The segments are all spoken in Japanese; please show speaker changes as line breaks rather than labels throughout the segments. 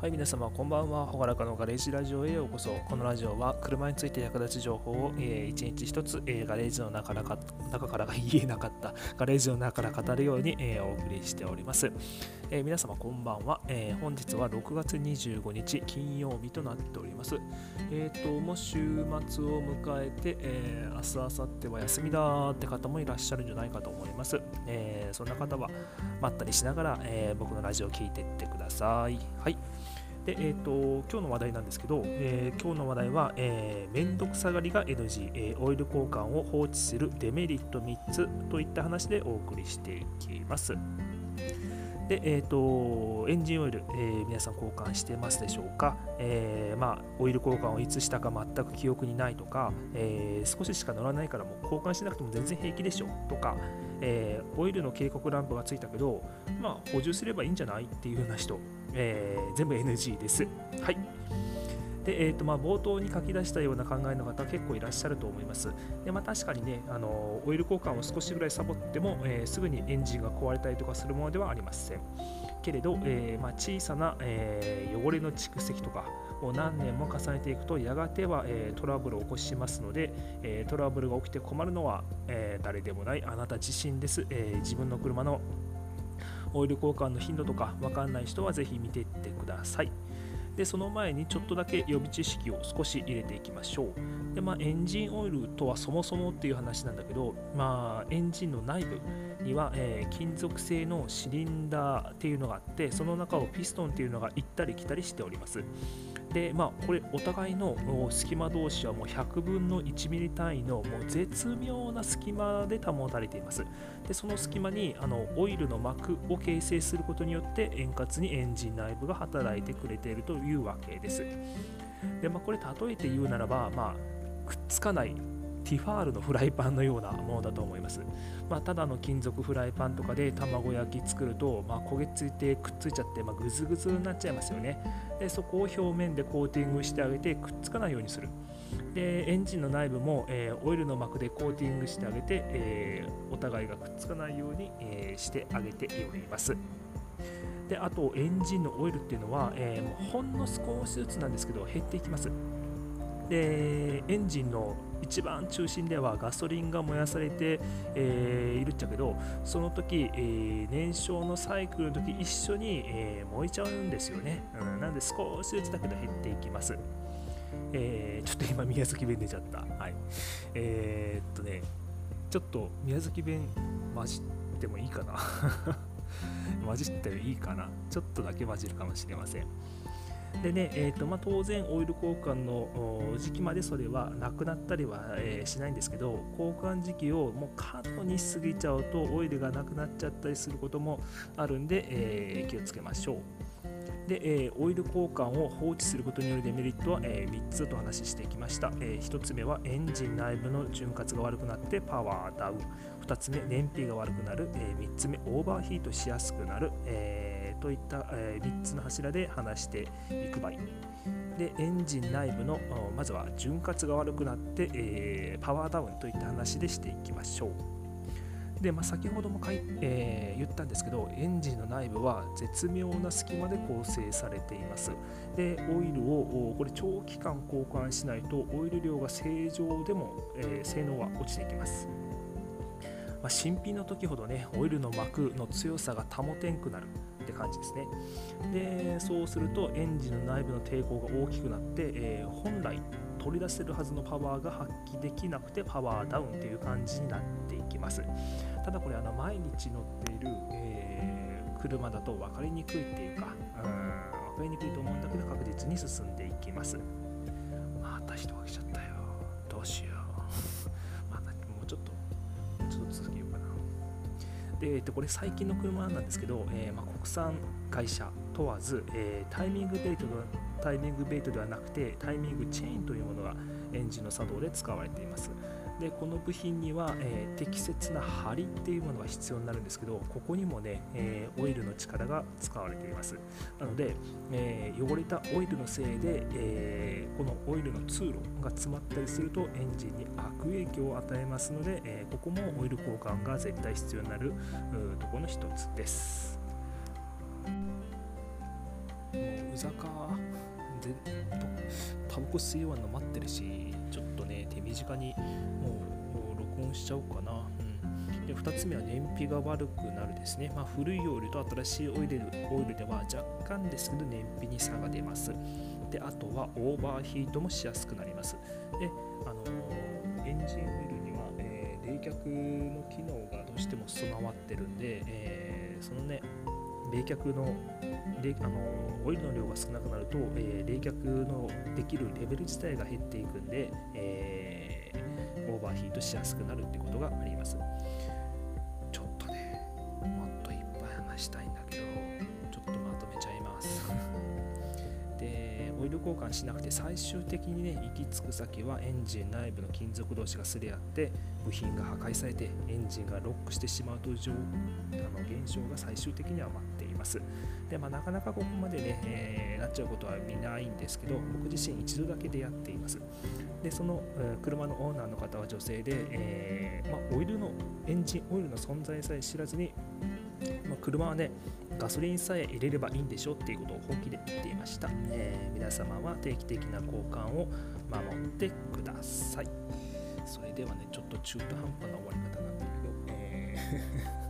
はい皆様こんばんは。ほがらかのガレージラジオへようこそ。このラジオは車について役立つ情報を、えー、一日一つ、えー、ガレージの中から中から言えなかったガレージの中から語るように、えー、お送りしております、えー、皆様こんばんは、えー、本日は6月25日金曜日となっております。えっ、ー、ともう週末を迎えて、えー、明日明後日は休みだって方もいらっしゃるんじゃないかと思います、えー、そんな方はまったりしながら、えー、僕のラジオを聞いていってください。はい。で、えーと、今日の話題なんですけど、えー、今日の話題は、えー、めんどくさがりが NG、えー、オイル交換を放置するデメリット3つといった話でお送りしていきます。で、えーと、エンジンオイル、えー、皆さん交換してますでしょうか、えー、まあ、オイル交換をいつしたか全く記憶にないとか、えー、少ししか乗らないからもう交換しなくても全然平気でしょとか、えオイルの警告ランプがついたけど、まあ、補充すればいいんじゃないっていうような人、え全部 NG です。はいで、えーとまあ、冒頭に書き出したような考えの方結構いらっしゃると思います。でまあ、確かにねあの、オイル交換を少しぐらいサボっても、えー、すぐにエンジンが壊れたりとかするものではありません。けれど、えー、まあ、小さな、えー、汚れの蓄積とかを何年も重ねていくとやがては、えトラブルを起こしますので、えトラブルが起きて困るのは、え誰でもないあなた自身です。え自分の車のオイル交換の頻度とか分かんない人はぜひ見ていってください。でその前にちょっとだけ予備知識を少し入れていきましょう。で、まあ、エンジンオイルとはそもそもっていう話なんだけど、まあ、エンジンの内部には、えー、金属製のシリンダーっていうのがあってその中をピストンっていうのが行ったり来たりしております。でまあこれお互いの隙間同士はもう100分の1ミリ単位のもう絶妙な隙間で保たれています。でその隙間にあのオイルの膜を形成することによって円滑にエンジン内部が働いてくれているというわけです。で、まあ、これ例えて言うならば、まあ、くっつかないティファールのフライパンのようなものだと思います。まあ、ただの金属フライパンとかで卵焼き作ると、まあ、焦げついてくっついちゃって、まあ、ぐずぐずになっちゃいますよねで。そこを表面でコーティングしてあげてくっつかないようにする。でエンジンの内部も、えー、オイルの膜でコーティングしてあげて、えー、お互いがくっつかないように、えー、してあげております。であとエンジンのオイルっていうのは、えー、ほんの少しずつなんですけど減っていきます。でエンジンの一番中心ではガソリンが燃やされて、えー、いるっちゃけどその時、えー、燃焼のサイクルの時一緒に、えー、燃えちゃうんですよね、うん、なんで少しずつだけど減っていきます、えちょっと今宮崎弁出ちゃった。はい。えっとねちょっと宮崎弁混じってもいいかな。混じってもいいかな。ちょっとだけ混じるかもしれません。でね、えーとまあ、当然オイル交換の時期までそれはなくなったりは、えー、しないんですけど交換時期をもう過度に過ぎちゃうとオイルがなくなっちゃったりすることもあるんで、えー、気をつけましょう。で、えー、オイル交換を放置することによるデメリットは、えー、3つと話してきました、えー、1つ目はエンジン内部の潤滑が悪くなってパワーダウン。2つ目燃費が悪くなる、え3つ目オーバーヒートしやすくなる、えといった、え3つの柱で話していく場合。でエンジン内部のまずは潤滑が悪くなって、えー、パワーダウンといった話でしていきましょう。で、まあ、先ほどもかい、えー、言ったんですけどエンジンの内部は絶妙な隙間で構成されています。でオイルをこれ長期間交換しないとオイル量が正常でも、えー、性能は落ちていきます。まあ、新品の時ほどねオイルの膜の強さが保てんくなる。って感じですね。でそうするとエンジンの内部の抵抗が大きくなって、えー、本来取り出せるはずのパワーが発揮できなくてパワーダウンという感じになっていきます。ただこれあの毎日乗っている、えー、車だと分かりにくいっていうかうん分かりにくいと思うんだけど確実に進んでいきます。また人が来ちゃったよ。どうしよう。で、えっと、これ最近の車なんですけど、えー、まあ、国産会社問わず、えー、タイミングベイトタイミングベイトではなくてタイミングチェーンというものがエンジンの作動で使われています。でこの部品には、えー、適切な針っていうものが必要になるんですけどここにもね、えー、オイルの力が使われています。なので、えー、汚れたオイルのせいで、えこのオイルの通路が詰まったりするとエンジンに悪影響を与えますので、えここもオイル交換が絶対必要になるところの一つです。もううざかでタバコ吸い終わるの待ってるし。手短にもう録音しちゃおうかな、うん、で2つ目は燃費が悪くなるですね、まあ、古いオイルと新しいオイルオイルでは若干ですけど燃費に差が出ます。であとはオーバーヒートもしやすくなります。であのエンジンオイルには、えー、冷却の機能がどうしても備わってるんで、えー、そのね冷却のであのオイルの量が少なくなると、えー、冷却のできるレベル自体が減っていくんで、えー、オーバーヒートしやすくなるってことがあります。ちょっとねもっといっぱい話したいんだけどちょっとまとめちゃいます。でオイル交換しなくて最終的にね行き着く先はエンジン内部の金属同士がすれ合って部品が破壊されてエンジンがロックしてしまうというあの現象が最終的には待ってます。で、まあ、なかなかここまでね、えー、なっちゃうことは見ないんですけど僕自身一度だけ出会っています。でその、えー、車のオーナーの方は女性で、えー、まあ、オイルのエンジンオイルの存在さえ知らずに、まあ、車はねガソリンさえ入れればいいんでしょっていうことを本気で言っていました、えー、皆様は定期的な交換を守ってください。それではねちょっと中途半端な終わり方なんだけど、えー、ま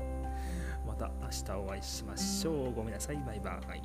た明日お会いしましょう。ごめんなさい。バイバイ。